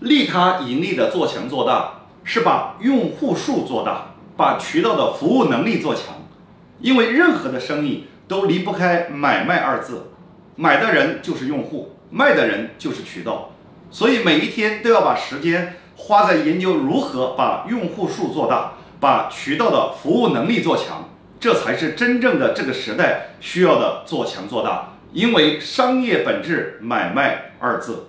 利他盈利的做强做大是把用户数做大把渠道的服务能力做强。因为任何的生意都离不开买卖二字买的人就是用户卖的人就是渠道。所以每一天都要把时间花在研究如何把用户数做大把渠道的服务能力做强。这才是真正的这个时代需要的做强做大因为商业本质买卖二字。